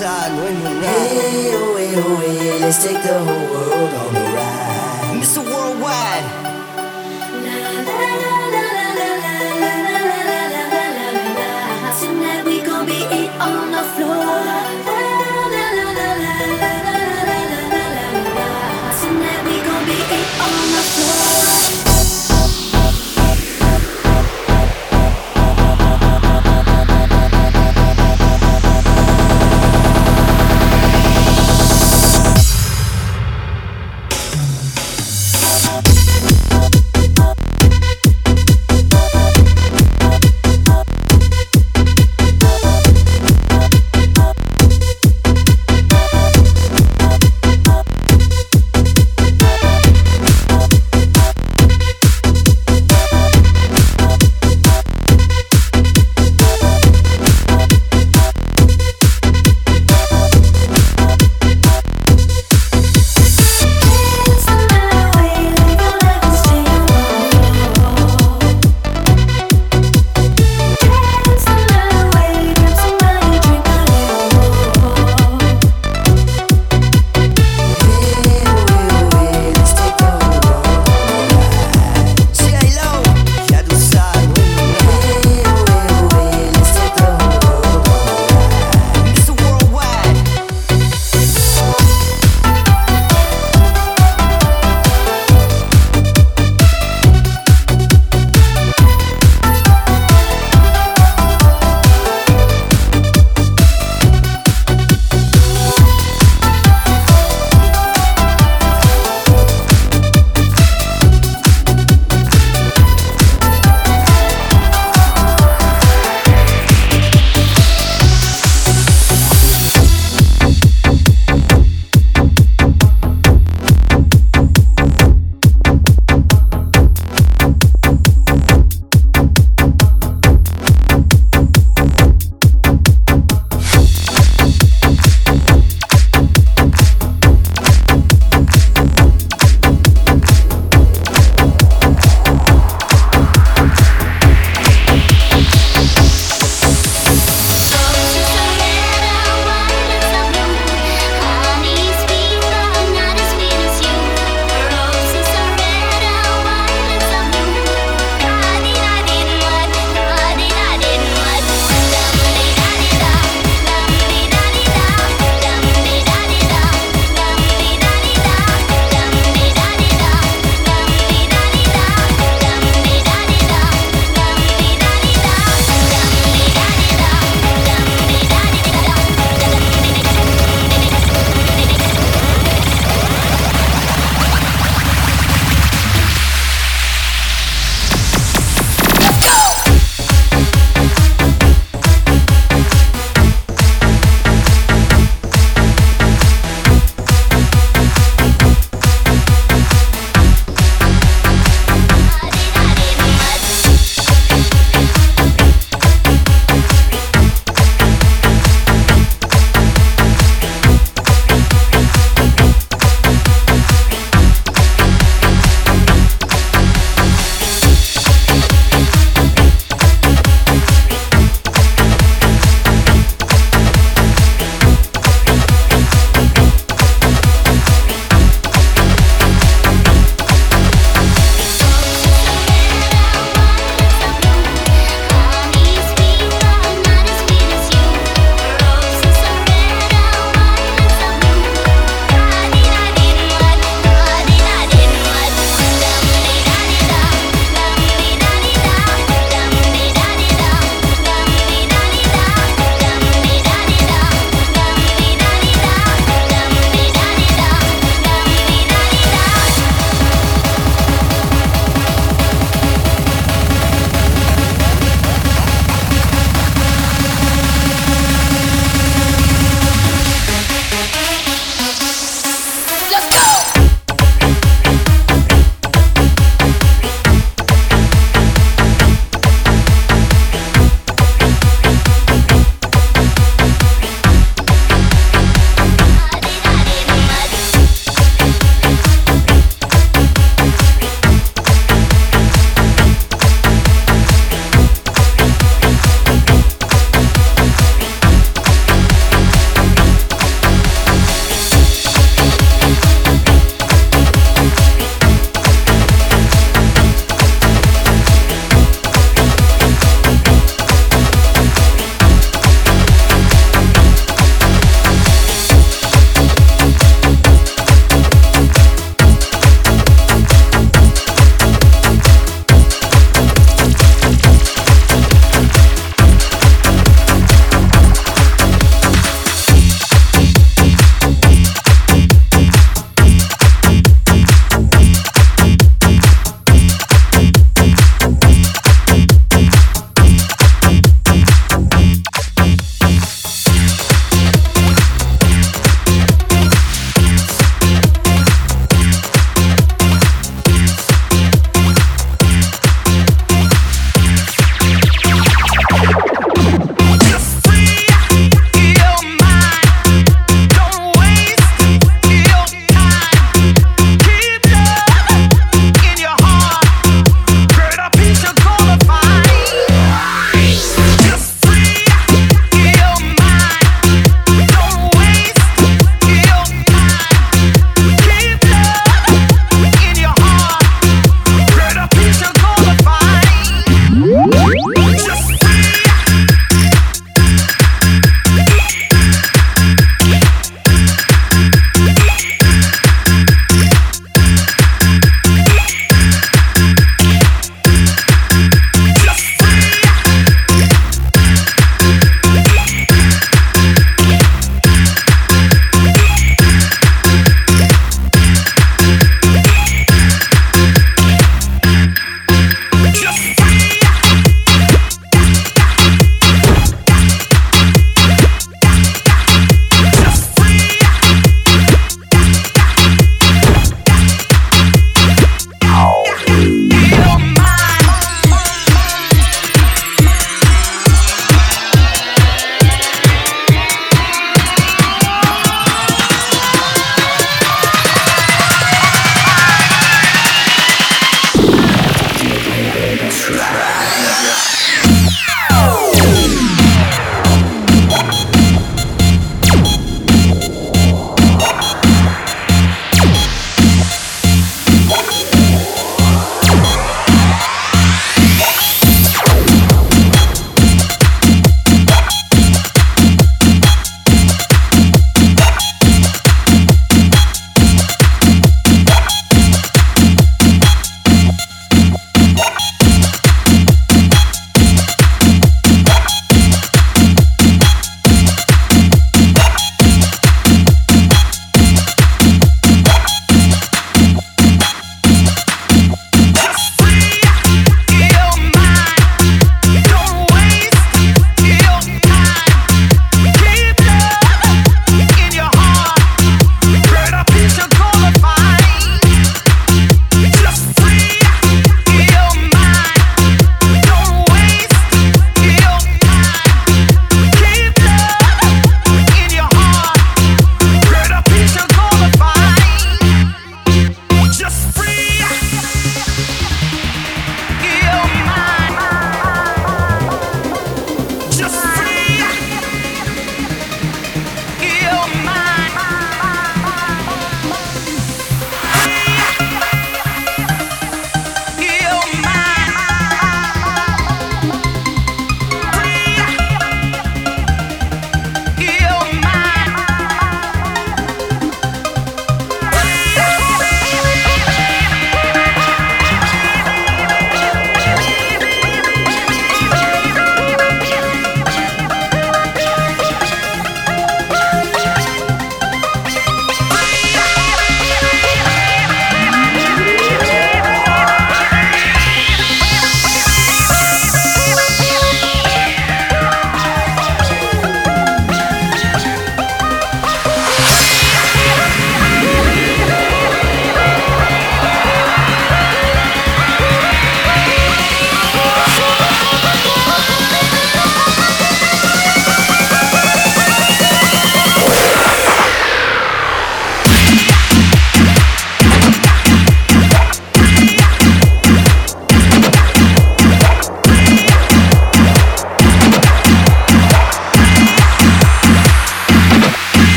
ya when you're not. Hey, oh, hey, oh, hey, let's take the whole world on